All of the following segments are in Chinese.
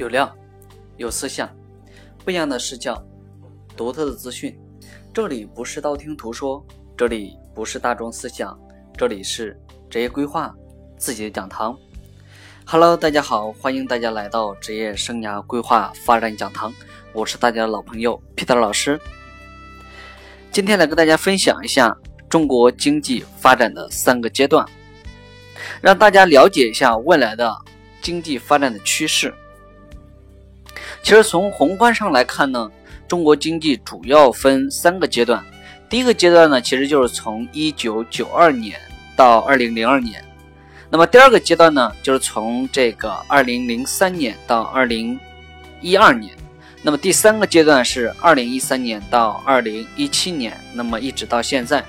有料，有思想，不一样的视角，独特的资讯。这里不是道听途说，这里不是大众思想，这里是职业规划自己的讲堂。Hello，大家好，欢迎大家来到职业生涯规划发展讲堂，我是大家的老朋友 Peter 老师。今天来跟大家分享一下中国经济发展的三个阶段，让大家了解一下未来的经济发展的趋势。其实从宏观上来看呢，中国经济主要分三个阶段。第一个阶段呢，其实就是从一九九二年到二零零二年。那么第二个阶段呢，就是从这个二零零三年到二零一二年。那么第三个阶段是二零一三年到二零一七年，那么一直到现在。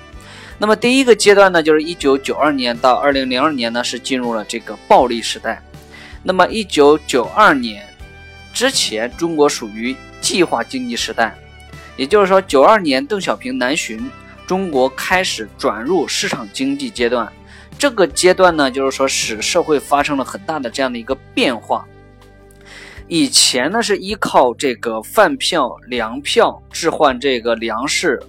那么第一个阶段呢，就是一九九二年到二零零二年呢，是进入了这个暴利时代。那么一九九二年。之前中国属于计划经济时代，也就是说，九二年邓小平南巡，中国开始转入市场经济阶段。这个阶段呢，就是说使社会发生了很大的这样的一个变化。以前呢是依靠这个饭票、粮票置换这个粮食，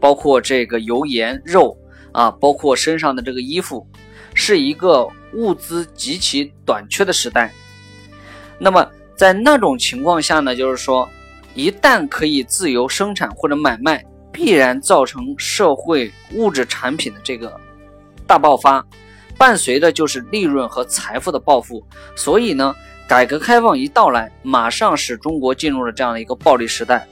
包括这个油盐肉啊，包括身上的这个衣服，是一个物资极其短缺的时代。那么。在那种情况下呢，就是说，一旦可以自由生产或者买卖，必然造成社会物质产品的这个大爆发，伴随的就是利润和财富的暴富。所以呢，改革开放一到来，马上使中国进入了这样的一个暴利时代。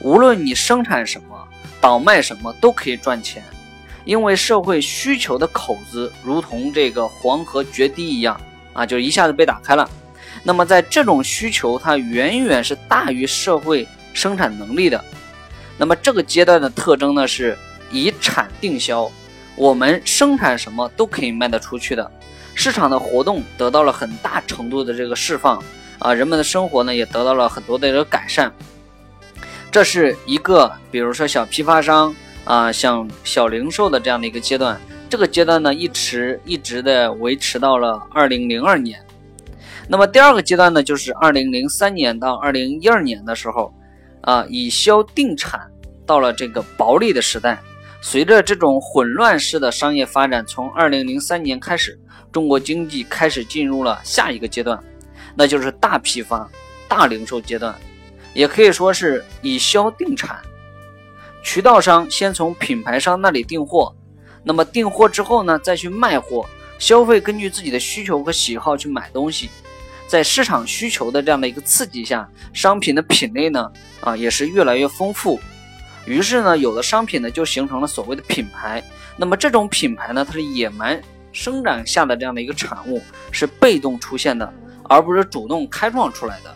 无论你生产什么，倒卖什么，都可以赚钱，因为社会需求的口子如同这个黄河决堤一样啊，就一下子被打开了。那么在这种需求，它远远是大于社会生产能力的。那么这个阶段的特征呢，是以产定销，我们生产什么都可以卖得出去的。市场的活动得到了很大程度的这个释放啊，人们的生活呢也得到了很多的这个改善。这是一个，比如说小批发商啊，像小零售的这样的一个阶段。这个阶段呢，一直一直的维持到了二零零二年。那么第二个阶段呢，就是二零零三年到二零一二年的时候，啊，以销定产到了这个薄利的时代。随着这种混乱式的商业发展，从二零零三年开始，中国经济开始进入了下一个阶段，那就是大批发、大零售阶段，也可以说是以销定产。渠道商先从品牌商那里订货，那么订货之后呢，再去卖货，消费根据自己的需求和喜好去买东西。在市场需求的这样的一个刺激下，商品的品类呢，啊也是越来越丰富。于是呢，有的商品呢就形成了所谓的品牌。那么这种品牌呢，它是野蛮生长下的这样的一个产物，是被动出现的，而不是主动开创出来的。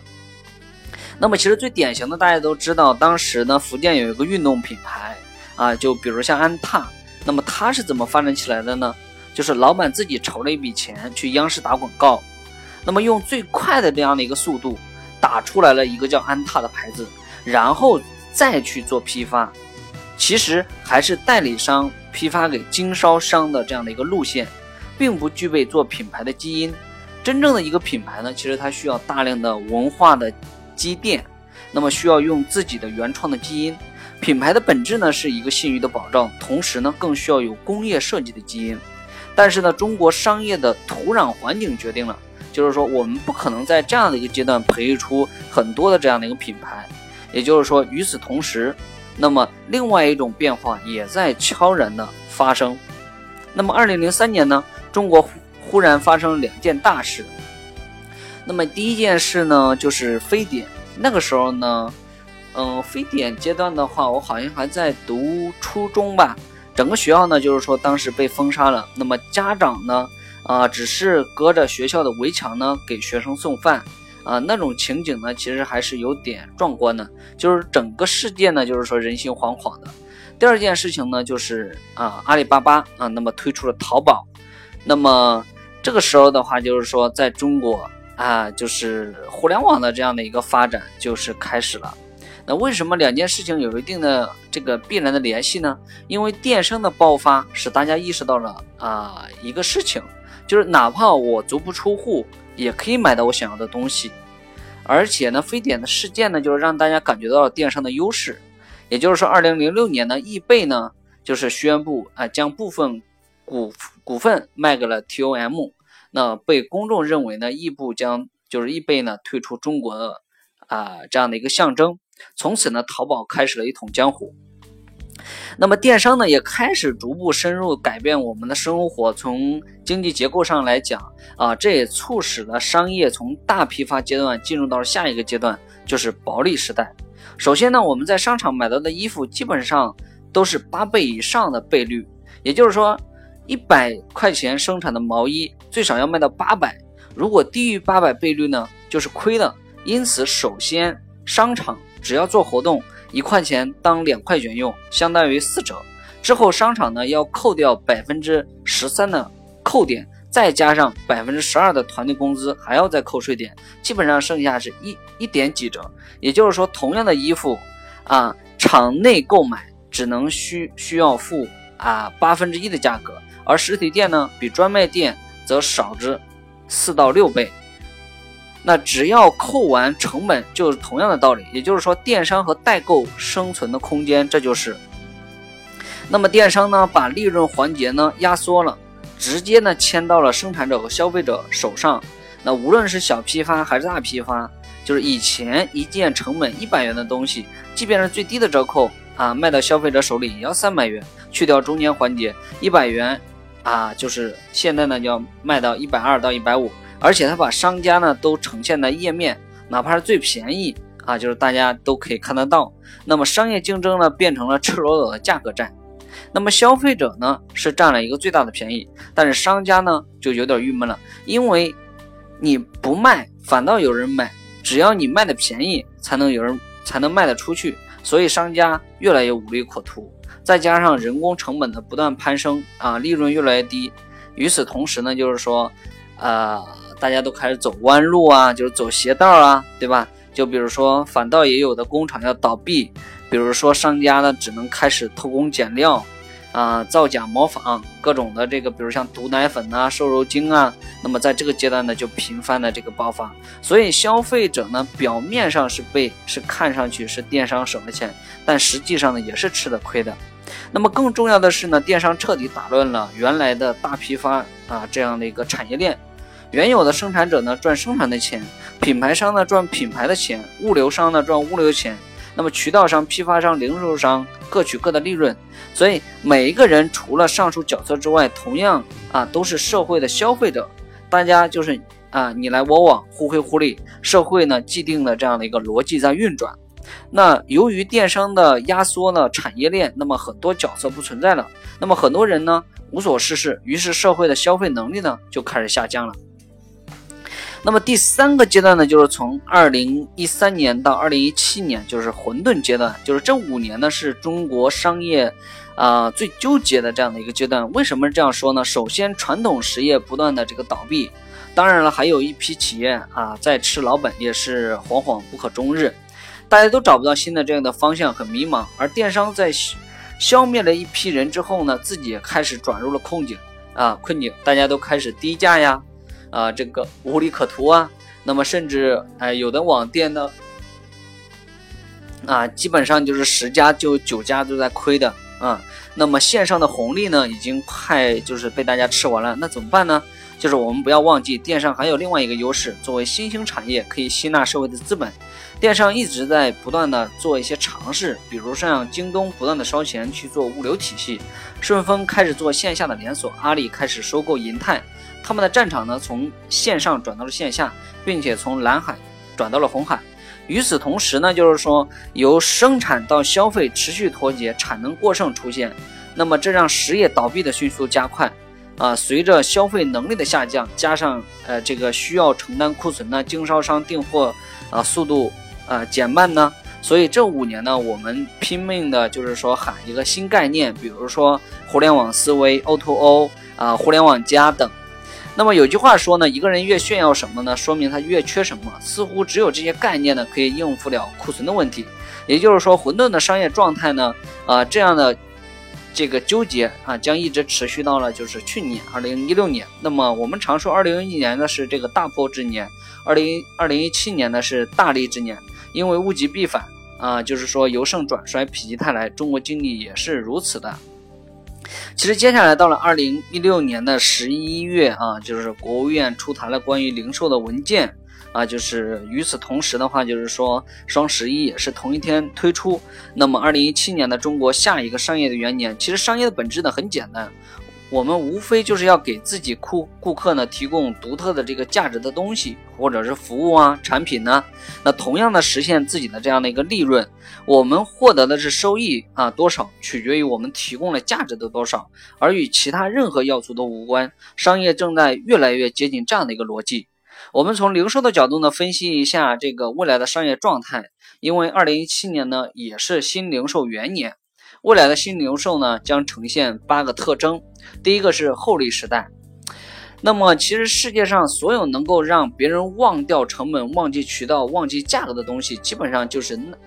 那么其实最典型的，大家都知道，当时呢，福建有一个运动品牌啊，就比如像安踏。那么它是怎么发展起来的呢？就是老板自己筹了一笔钱去央视打广告。那么用最快的这样的一个速度打出来了一个叫安踏的牌子，然后再去做批发，其实还是代理商批发给经销商的这样的一个路线，并不具备做品牌的基因。真正的一个品牌呢，其实它需要大量的文化的积淀，那么需要用自己的原创的基因。品牌的本质呢是一个信誉的保障，同时呢更需要有工业设计的基因。但是呢，中国商业的土壤环境决定了。就是说，我们不可能在这样的一个阶段培育出很多的这样的一个品牌。也就是说，与此同时，那么另外一种变化也在悄然的发生。那么，二零零三年呢，中国忽然发生了两件大事。那么第一件事呢，就是非典。那个时候呢，嗯，非典阶段的话，我好像还在读初中吧。整个学校呢，就是说当时被封杀了。那么家长呢？啊，只是隔着学校的围墙呢，给学生送饭啊，那种情景呢，其实还是有点壮观的。就是整个世界呢，就是说人心惶惶的。第二件事情呢，就是啊，阿里巴巴啊，那么推出了淘宝。那么这个时候的话，就是说在中国啊，就是互联网的这样的一个发展就是开始了。那为什么两件事情有一定的这个必然的联系呢？因为电商的爆发使大家意识到了啊一个事情。就是哪怕我足不出户，也可以买到我想要的东西，而且呢，非典的事件呢，就是让大家感觉到了电商的优势。也就是说，二零零六年呢，易贝呢就是宣布啊，将部分股股份卖给了 TOM，那被公众认为呢，易布将就是易贝呢退出中国的啊这样的一个象征。从此呢，淘宝开始了一统江湖。那么电商呢，也开始逐步深入改变我们的生活。从经济结构上来讲啊，这也促使了商业从大批发阶段进入到了下一个阶段，就是薄利时代。首先呢，我们在商场买到的衣服基本上都是八倍以上的倍率，也就是说，一百块钱生产的毛衣最少要卖到八百，如果低于八百倍率呢，就是亏的。因此，首先商场只要做活动。一块钱当两块钱用，相当于四折。之后商场呢要扣掉百分之十三的扣点，再加上百分之十二的团队工资，还要再扣税点，基本上剩下是一一点几折。也就是说，同样的衣服啊，场内购买只能需需要付啊八分之一的价格，而实体店呢比专卖店则少之四到六倍。那只要扣完成本，就是同样的道理。也就是说，电商和代购生存的空间，这就是。那么电商呢，把利润环节呢压缩了，直接呢牵到了生产者和消费者手上。那无论是小批发还是大批发，就是以前一件成本一百元的东西，即便是最低的折扣啊，卖到消费者手里也要三百元，去掉中间环节，一百元啊，就是现在呢就要卖到一百二到一百五。而且他把商家呢都呈现在页面，哪怕是最便宜啊，就是大家都可以看得到。那么商业竞争呢变成了赤裸裸的价格战。那么消费者呢是占了一个最大的便宜，但是商家呢就有点郁闷了，因为你不卖反倒有人买，只要你卖的便宜才能有人才能卖得出去，所以商家越来越无利可图。再加上人工成本的不断攀升啊，利润越来越低。与此同时呢，就是说，呃。大家都开始走弯路啊，就是走邪道啊，对吧？就比如说，反倒也有的工厂要倒闭，比如说商家呢只能开始偷工减料，啊，造假模仿各种的这个，比如像毒奶粉啊、瘦肉精啊，那么在这个阶段呢就频繁的这个爆发，所以消费者呢表面上是被是看上去是电商省了钱，但实际上呢也是吃的亏的。那么更重要的是呢，电商彻底打乱了原来的大批发啊这样的一个产业链。原有的生产者呢赚生产的钱，品牌商呢赚品牌的钱，物流商呢赚物流钱，那么渠道商、批发商、零售商各取各的利润。所以每一个人除了上述角色之外，同样啊都是社会的消费者，大家就是啊你来我往，互惠互利，社会呢既定的这样的一个逻辑在运转。那由于电商的压缩呢产业链，那么很多角色不存在了，那么很多人呢无所事事，于是社会的消费能力呢就开始下降了。那么第三个阶段呢，就是从二零一三年到二零一七年，就是混沌阶段，就是这五年呢，是中国商业啊最纠结的这样的一个阶段。为什么这样说呢？首先，传统实业不断的这个倒闭，当然了，还有一批企业啊在吃老本，也是惶惶不可终日，大家都找不到新的这样的方向，很迷茫。而电商在消灭了一批人之后呢，自己也开始转入了困境啊困境，大家都开始低价呀。啊，这个无利可图啊，那么甚至哎，有的网店呢，啊，基本上就是十家就九家都在亏的啊。那么线上的红利呢，已经快就是被大家吃完了，那怎么办呢？就是我们不要忘记，电商还有另外一个优势，作为新兴产业，可以吸纳社会的资本。电商一直在不断的做一些尝试，比如像京东不断的烧钱去做物流体系，顺丰开始做线下的连锁，阿里开始收购银泰。他们的战场呢，从线上转到了线下，并且从蓝海转到了红海。与此同时呢，就是说由生产到消费持续脱节，产能过剩出现，那么这让实业倒闭的迅速加快。啊，随着消费能力的下降，加上呃这个需要承担库存呢，经销商订货啊速度啊减慢呢，所以这五年呢，我们拼命的就是说喊一个新概念，比如说互联网思维、O2O 啊、互联网加等。那么有句话说呢，一个人越炫耀什么呢，说明他越缺什么。似乎只有这些概念呢，可以应付了库存的问题。也就是说，混沌的商业状态呢，啊，这样的这个纠结啊，将一直持续到了就是去年二零一六年。那么我们常说二零一一年呢是这个大破之年，二零二零一七年呢是大利之年，因为物极必反啊，就是说由盛转衰，否极泰来，中国经济也是如此的。其实接下来到了二零一六年的十一月啊，就是国务院出台了关于零售的文件啊，就是与此同时的话，就是说双十一也是同一天推出。那么二零一七年的中国下一个商业的元年，其实商业的本质呢很简单。我们无非就是要给自己顾顾客呢提供独特的这个价值的东西，或者是服务啊产品呢，那同样的实现自己的这样的一个利润，我们获得的是收益啊多少，取决于我们提供了价值的多少，而与其他任何要素都无关。商业正在越来越接近这样的一个逻辑。我们从零售的角度呢分析一下这个未来的商业状态，因为二零一七年呢也是新零售元年。未来的新零售呢，将呈现八个特征。第一个是厚利时代。那么，其实世界上所有能够让别人忘掉成本、忘记渠道、忘记价格的东西，基本上就是那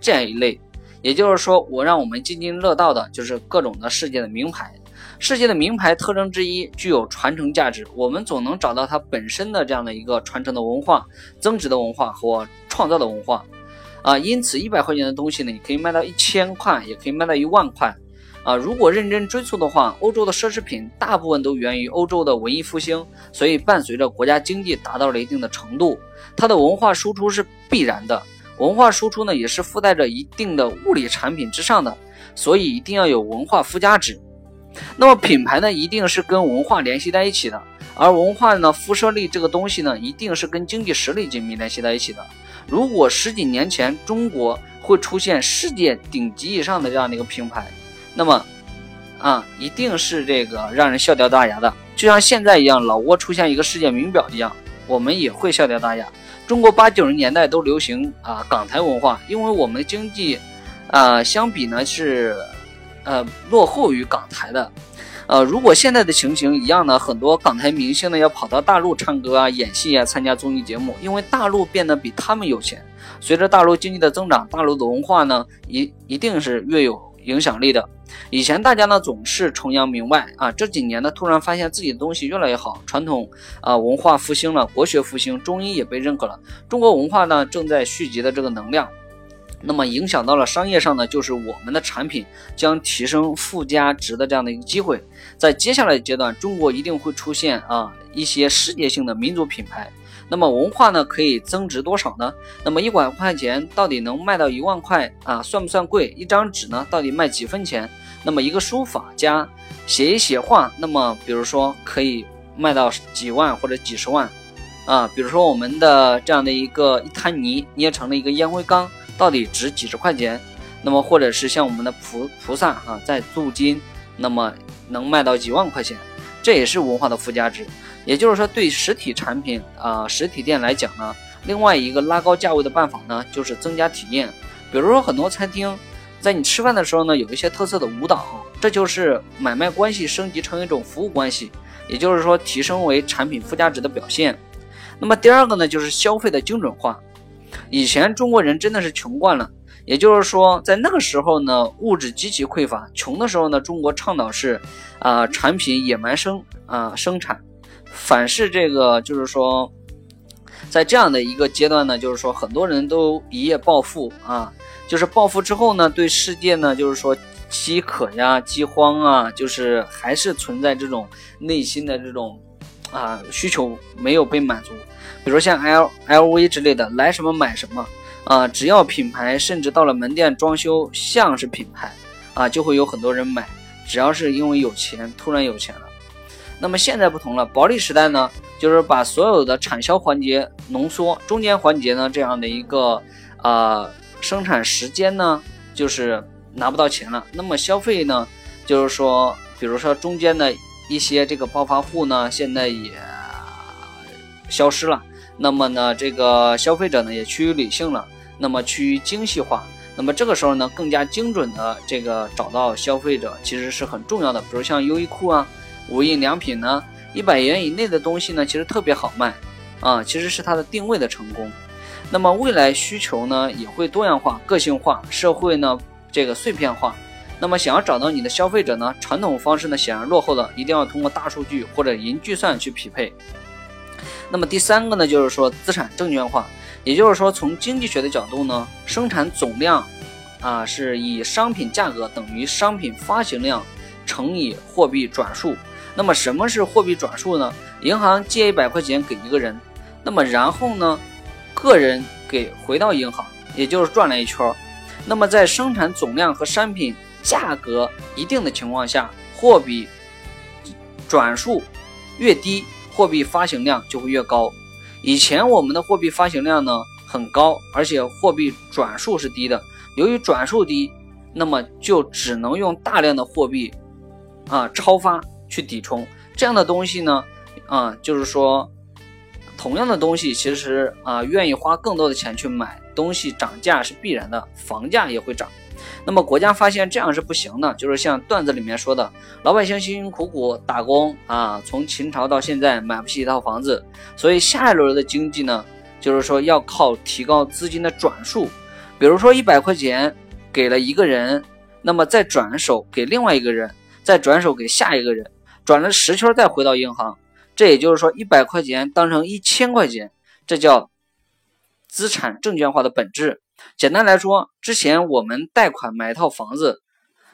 这样一类。也就是说，我让我们津津乐道的就是各种的世界的名牌。世界的名牌特征之一具有传承价值，我们总能找到它本身的这样的一个传承的文化、增值的文化和创造的文化。啊，因此一百块钱的东西呢，你可以卖到一千块，也可以卖到一万块。啊，如果认真追溯的话，欧洲的奢侈品大部分都源于欧洲的文艺复兴，所以伴随着国家经济达到了一定的程度，它的文化输出是必然的。文化输出呢，也是附带着一定的物理产品之上的，所以一定要有文化附加值。那么品牌呢，一定是跟文化联系在一起的，而文化呢，辐射力这个东西呢，一定是跟经济实力紧密联系在一起的。如果十几年前中国会出现世界顶级以上的这样的一个品牌，那么，啊，一定是这个让人笑掉大牙的，就像现在一样，老挝出现一个世界名表一样，我们也会笑掉大牙。中国八九十年代都流行啊港台文化，因为我们的经济，啊，相比呢是，呃，落后于港台的。呃，如果现在的情形一样呢，很多港台明星呢要跑到大陆唱歌啊、演戏啊、参加综艺节目，因为大陆变得比他们有钱。随着大陆经济的增长，大陆的文化呢一一定是越有影响力的。以前大家呢总是崇洋媚外啊，这几年呢突然发现自己的东西越来越好，传统啊文化复兴了，国学复兴，中医也被认可了，中国文化呢正在蓄积的这个能量。那么影响到了商业上呢，就是我们的产品将提升附加值的这样的一个机会。在接下来阶段，中国一定会出现啊一些世界性的民族品牌。那么文化呢可以增值多少呢？那么一百块钱到底能卖到一万块啊？算不算贵？一张纸呢到底卖几分钱？那么一个书法家写一写画，那么比如说可以卖到几万或者几十万啊？比如说我们的这样的一个一滩泥捏成了一个烟灰缸。到底值几十块钱？那么或者是像我们的菩菩萨哈，在镀金，那么能卖到几万块钱，这也是文化的附加值。也就是说，对实体产品啊，实体店来讲呢，另外一个拉高价位的办法呢，就是增加体验。比如说，很多餐厅在你吃饭的时候呢，有一些特色的舞蹈，这就是买卖关系升级成一种服务关系，也就是说，提升为产品附加值的表现。那么第二个呢，就是消费的精准化。以前中国人真的是穷惯了，也就是说，在那个时候呢，物质极其匮乏，穷的时候呢，中国倡导是，啊，产品野蛮生啊生产，反是这个就是说，在这样的一个阶段呢，就是说很多人都一夜暴富啊，就是暴富之后呢，对世界呢，就是说饥渴呀、饥荒啊，就是还是存在这种内心的这种啊需求没有被满足。比如像 L L V 之类的，来什么买什么啊！只要品牌，甚至到了门店装修像是品牌啊，就会有很多人买。只要是因为有钱，突然有钱了。那么现在不同了，薄利时代呢，就是把所有的产销环节浓缩，中间环节呢这样的一个啊生产时间呢，就是拿不到钱了。那么消费呢，就是说，比如说中间的一些这个暴发户呢，现在也消失了。那么呢，这个消费者呢也趋于理性了，那么趋于精细化。那么这个时候呢，更加精准的这个找到消费者其实是很重要的。比如像优衣库啊、无印良品呢，一百元以内的东西呢，其实特别好卖啊，其实是它的定位的成功。那么未来需求呢也会多样化、个性化，社会呢这个碎片化。那么想要找到你的消费者呢，传统方式呢显然落后了，一定要通过大数据或者云计算去匹配。那么第三个呢，就是说资产证券化，也就是说从经济学的角度呢，生产总量啊是以商品价格等于商品发行量乘以货币转数。那么什么是货币转数呢？银行借一百块钱给一个人，那么然后呢，个人给回到银行，也就是转了一圈。那么在生产总量和商品价格一定的情况下，货币转数越低，货币发行量就会越高。以前我们的货币发行量呢很高，而且货币转数是低的。由于转数低，那么就只能用大量的货币啊超发去抵充。这样的东西呢，啊就是说，同样的东西其实啊愿意花更多的钱去买东西，涨价是必然的，房价也会涨。那么国家发现这样是不行的，就是像段子里面说的，老百姓辛辛苦苦打工啊，从秦朝到现在买不起一套房子，所以下一轮的经济呢，就是说要靠提高资金的转数，比如说一百块钱给了一个人，那么再转手给另外一个人，再转手给下一个人，转了十圈再回到银行，这也就是说一百块钱当成一千块钱，这叫资产证券化的本质。简单来说，之前我们贷款买一套房子，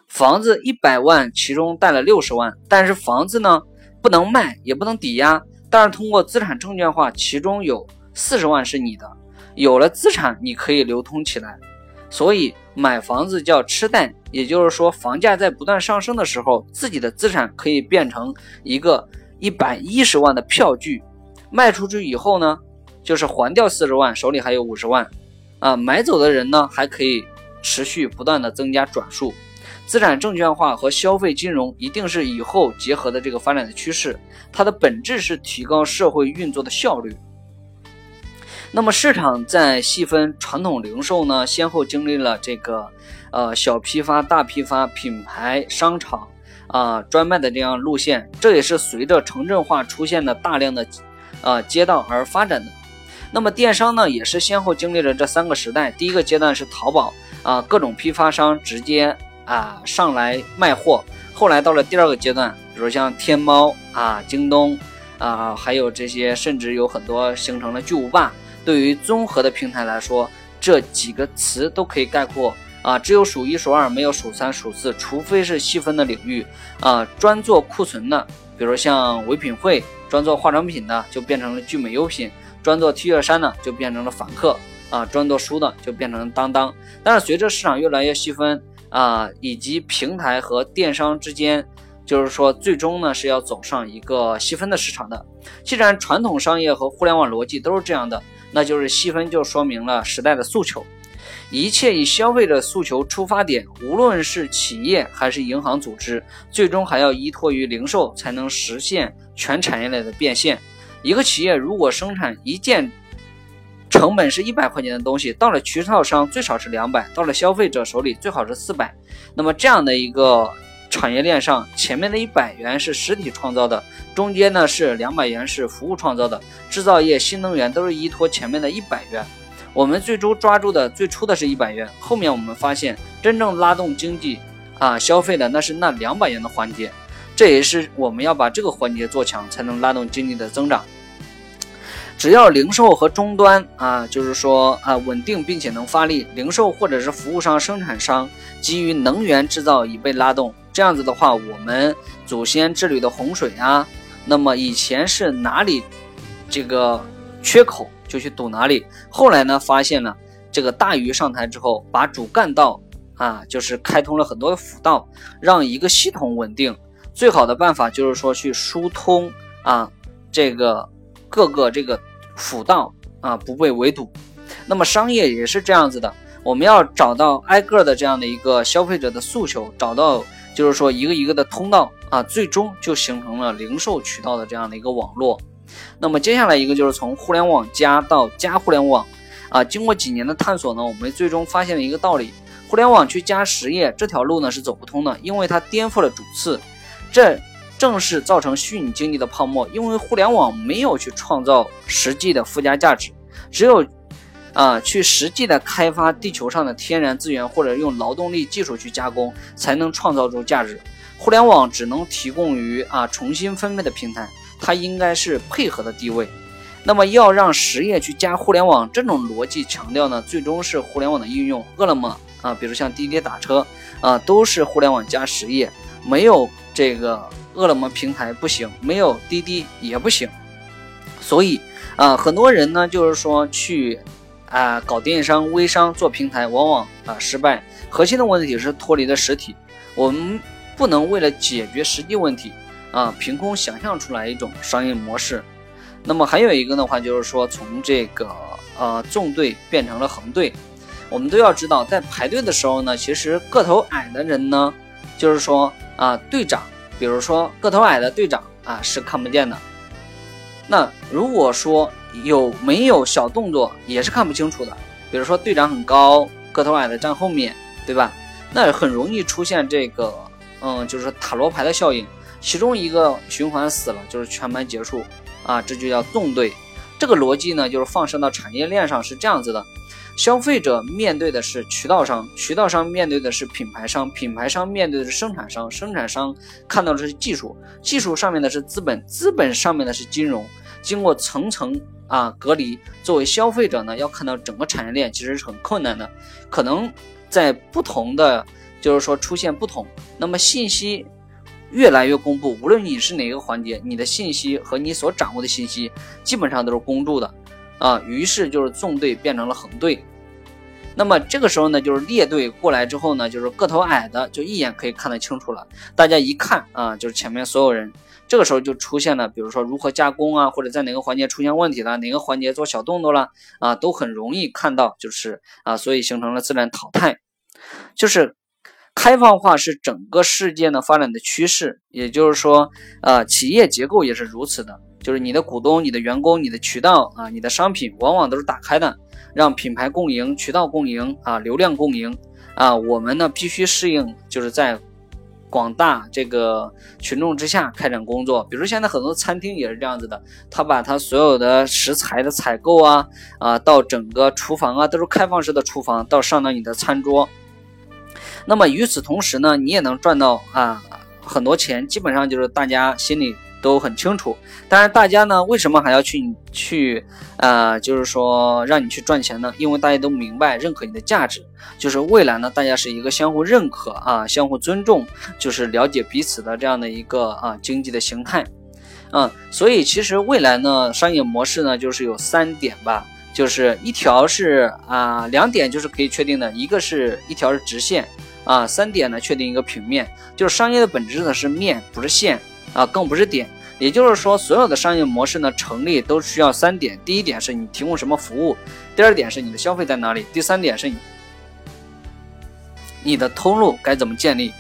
房子一百万，其中贷了六十万，但是房子呢不能卖，也不能抵押，但是通过资产证券化，其中有四十万是你的，有了资产你可以流通起来，所以买房子叫吃贷，也就是说房价在不断上升的时候，自己的资产可以变成一个一百一十万的票据，卖出去以后呢，就是还掉四十万，手里还有五十万。啊，买走的人呢，还可以持续不断的增加转数。资产证券化和消费金融一定是以后结合的这个发展的趋势，它的本质是提高社会运作的效率。那么市场在细分传统零售呢，先后经历了这个呃小批发、大批发、品牌商场啊专卖的这样路线，这也是随着城镇化出现的大量的啊街道而发展的。那么电商呢，也是先后经历了这三个时代。第一个阶段是淘宝啊，各种批发商直接啊上来卖货。后来到了第二个阶段，比如像天猫啊、京东啊，还有这些，甚至有很多形成了巨无霸。对于综合的平台来说，这几个词都可以概括啊，只有数一数二，没有数三数四，除非是细分的领域啊，专做库存的，比如像唯品会；专做化妆品的，就变成了聚美优品。专做 T 恤衫呢，就变成了访客啊；专做书的就变成了当当。但是随着市场越来越细分啊，以及平台和电商之间，就是说最终呢是要走上一个细分的市场的。既然传统商业和互联网逻辑都是这样的，那就是细分就说明了时代的诉求。一切以消费者诉求出发点，无论是企业还是银行组织，最终还要依托于零售，才能实现全产业链的变现。一个企业如果生产一件成本是一百块钱的东西，到了渠道商最少是两百，到了消费者手里最好是四百。那么这样的一个产业链上，前面的一百元是实体创造的，中间呢是两百元是服务创造的。制造业、新能源都是依托前面的一百元。我们最终抓住的最初的是一百元，后面我们发现真正拉动经济啊消费的那是那两百元的环节。这也是我们要把这个环节做强，才能拉动经济的增长。只要零售和终端啊，就是说啊稳定并且能发力，零售或者是服务商、生产商基于能源制造已被拉动，这样子的话，我们祖先治理的洪水啊，那么以前是哪里这个缺口就去堵哪里，后来呢发现了这个大鱼上台之后，把主干道啊就是开通了很多的辅道，让一个系统稳定。最好的办法就是说去疏通啊，这个各个这个辅道啊不被围堵。那么商业也是这样子的，我们要找到挨个的这样的一个消费者的诉求，找到就是说一个一个的通道啊，最终就形成了零售渠道的这样的一个网络。那么接下来一个就是从互联网加到加互联网啊，经过几年的探索呢，我们最终发现了一个道理：互联网去加实业这条路呢是走不通的，因为它颠覆了主次。这正是造成虚拟经济的泡沫，因为互联网没有去创造实际的附加价值，只有啊去实际的开发地球上的天然资源，或者用劳动力技术去加工，才能创造出价值。互联网只能提供于啊重新分配的平台，它应该是配合的地位。那。么要让实业去加互联网，这种逻辑强调呢，最终是互联网的应用。饿了么啊，比如像滴滴打车啊，都是互联网加实业，没有这个饿了么平台不行，没有滴滴也不行。所以啊，很多人呢就是说去啊搞电商、微商做平台，往往啊失败。核心的问题是脱离了实体，我们不能为了解决实际问题啊，凭空想象出来一种商业模式。那么还有一个的话，就是说从这个呃纵队变成了横队。我们都要知道，在排队的时候呢，其实个头矮的人呢，就是说啊队长，比如说个头矮的队长啊是看不见的。那如果说有没有小动作，也是看不清楚的。比如说队长很高，个头矮的站后面，对吧？那很容易出现这个嗯，就是塔罗牌的效应，其中一个循环死了，就是全盘结束。啊，这就叫纵队。这个逻辑呢，就是放射到产业链上是这样子的：消费者面对的是渠道商，渠道商面对的是品牌商，品牌商面对的是生产商，生产商看到的是技术，技术上面的是资本，资本上面的是金融。经过层层啊隔离，作为消费者呢，要看到整个产业链其实是很困难的，可能在不同的，就是说出现不同，那么信息。越来越公布，无论你是哪个环节，你的信息和你所掌握的信息基本上都是公诸的，啊，于是就是纵队变成了横队。那么这个时候呢，就是列队过来之后呢，就是个头矮的就一眼可以看得清楚了。大家一看啊，就是前面所有人，这个时候就出现了，比如说如何加工啊，或者在哪个环节出现问题了，哪个环节做小动作了啊，都很容易看到，就是啊，所以形成了自然淘汰，就是。开放化是整个世界呢发展的趋势，也就是说，呃，企业结构也是如此的，就是你的股东、你的员工、你的渠道啊、你的商品，往往都是打开的，让品牌共赢、渠道共赢啊、流量共赢啊。我们呢必须适应，就是在广大这个群众之下开展工作。比如现在很多餐厅也是这样子的，他把他所有的食材的采购啊啊，到整个厨房啊都是开放式的厨房，到上到你的餐桌。那么与此同时呢，你也能赚到啊很多钱，基本上就是大家心里都很清楚。当然，大家呢为什么还要去去呃，就是说让你去赚钱呢？因为大家都明白认可你的价值，就是未来呢大家是一个相互认可啊、相互尊重，就是了解彼此的这样的一个啊经济的形态。嗯，所以其实未来呢商业模式呢就是有三点吧，就是一条是啊两点就是可以确定的，一个是一条是直线。啊，三点呢，确定一个平面，就是商业的本质呢是面，不是线啊，更不是点。也就是说，所有的商业模式呢成立都需要三点：第一点是你提供什么服务；第二点是你的消费在哪里；第三点是你你的通路该怎么建立。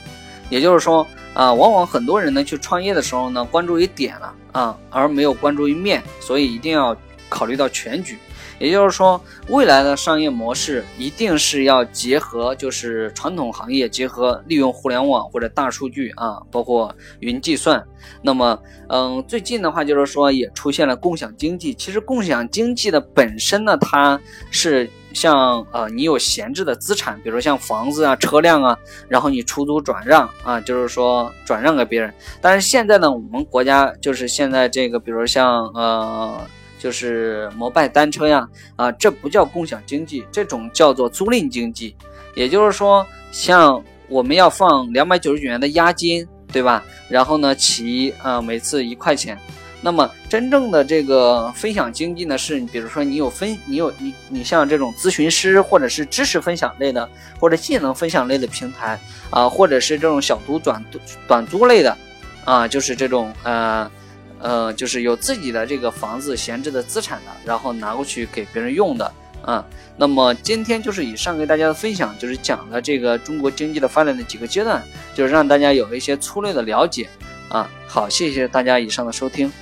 也就是说，啊，往往很多人呢去创业的时候呢，关注于点了啊，而没有关注于面，所以一定要考虑到全局。也就是说，未来的商业模式一定是要结合，就是传统行业结合利用互联网或者大数据啊，包括云计算。那么，嗯，最近的话就是说也出现了共享经济。其实共享经济的本身呢，它是像呃，你有闲置的资产，比如像房子啊、车辆啊，然后你出租转让啊，就是说转让给别人。但是现在呢，我们国家就是现在这个，比如像呃。就是摩拜单车呀，啊，这不叫共享经济，这种叫做租赁经济。也就是说，像我们要放两百九十九元的押金，对吧？然后呢，骑啊，每次一块钱。那么真正的这个分享经济呢，是你比如说你有分，你有你你像这种咨询师，或者是知识分享类的，或者技能分享类的平台啊，或者是这种小图短短租类的啊，就是这种呃。呃，就是有自己的这个房子闲置的资产的，然后拿过去给别人用的啊。那么今天就是以上给大家的分享，就是讲了这个中国经济的发展的几个阶段，就是让大家有一些粗略的了解啊。好，谢谢大家以上的收听。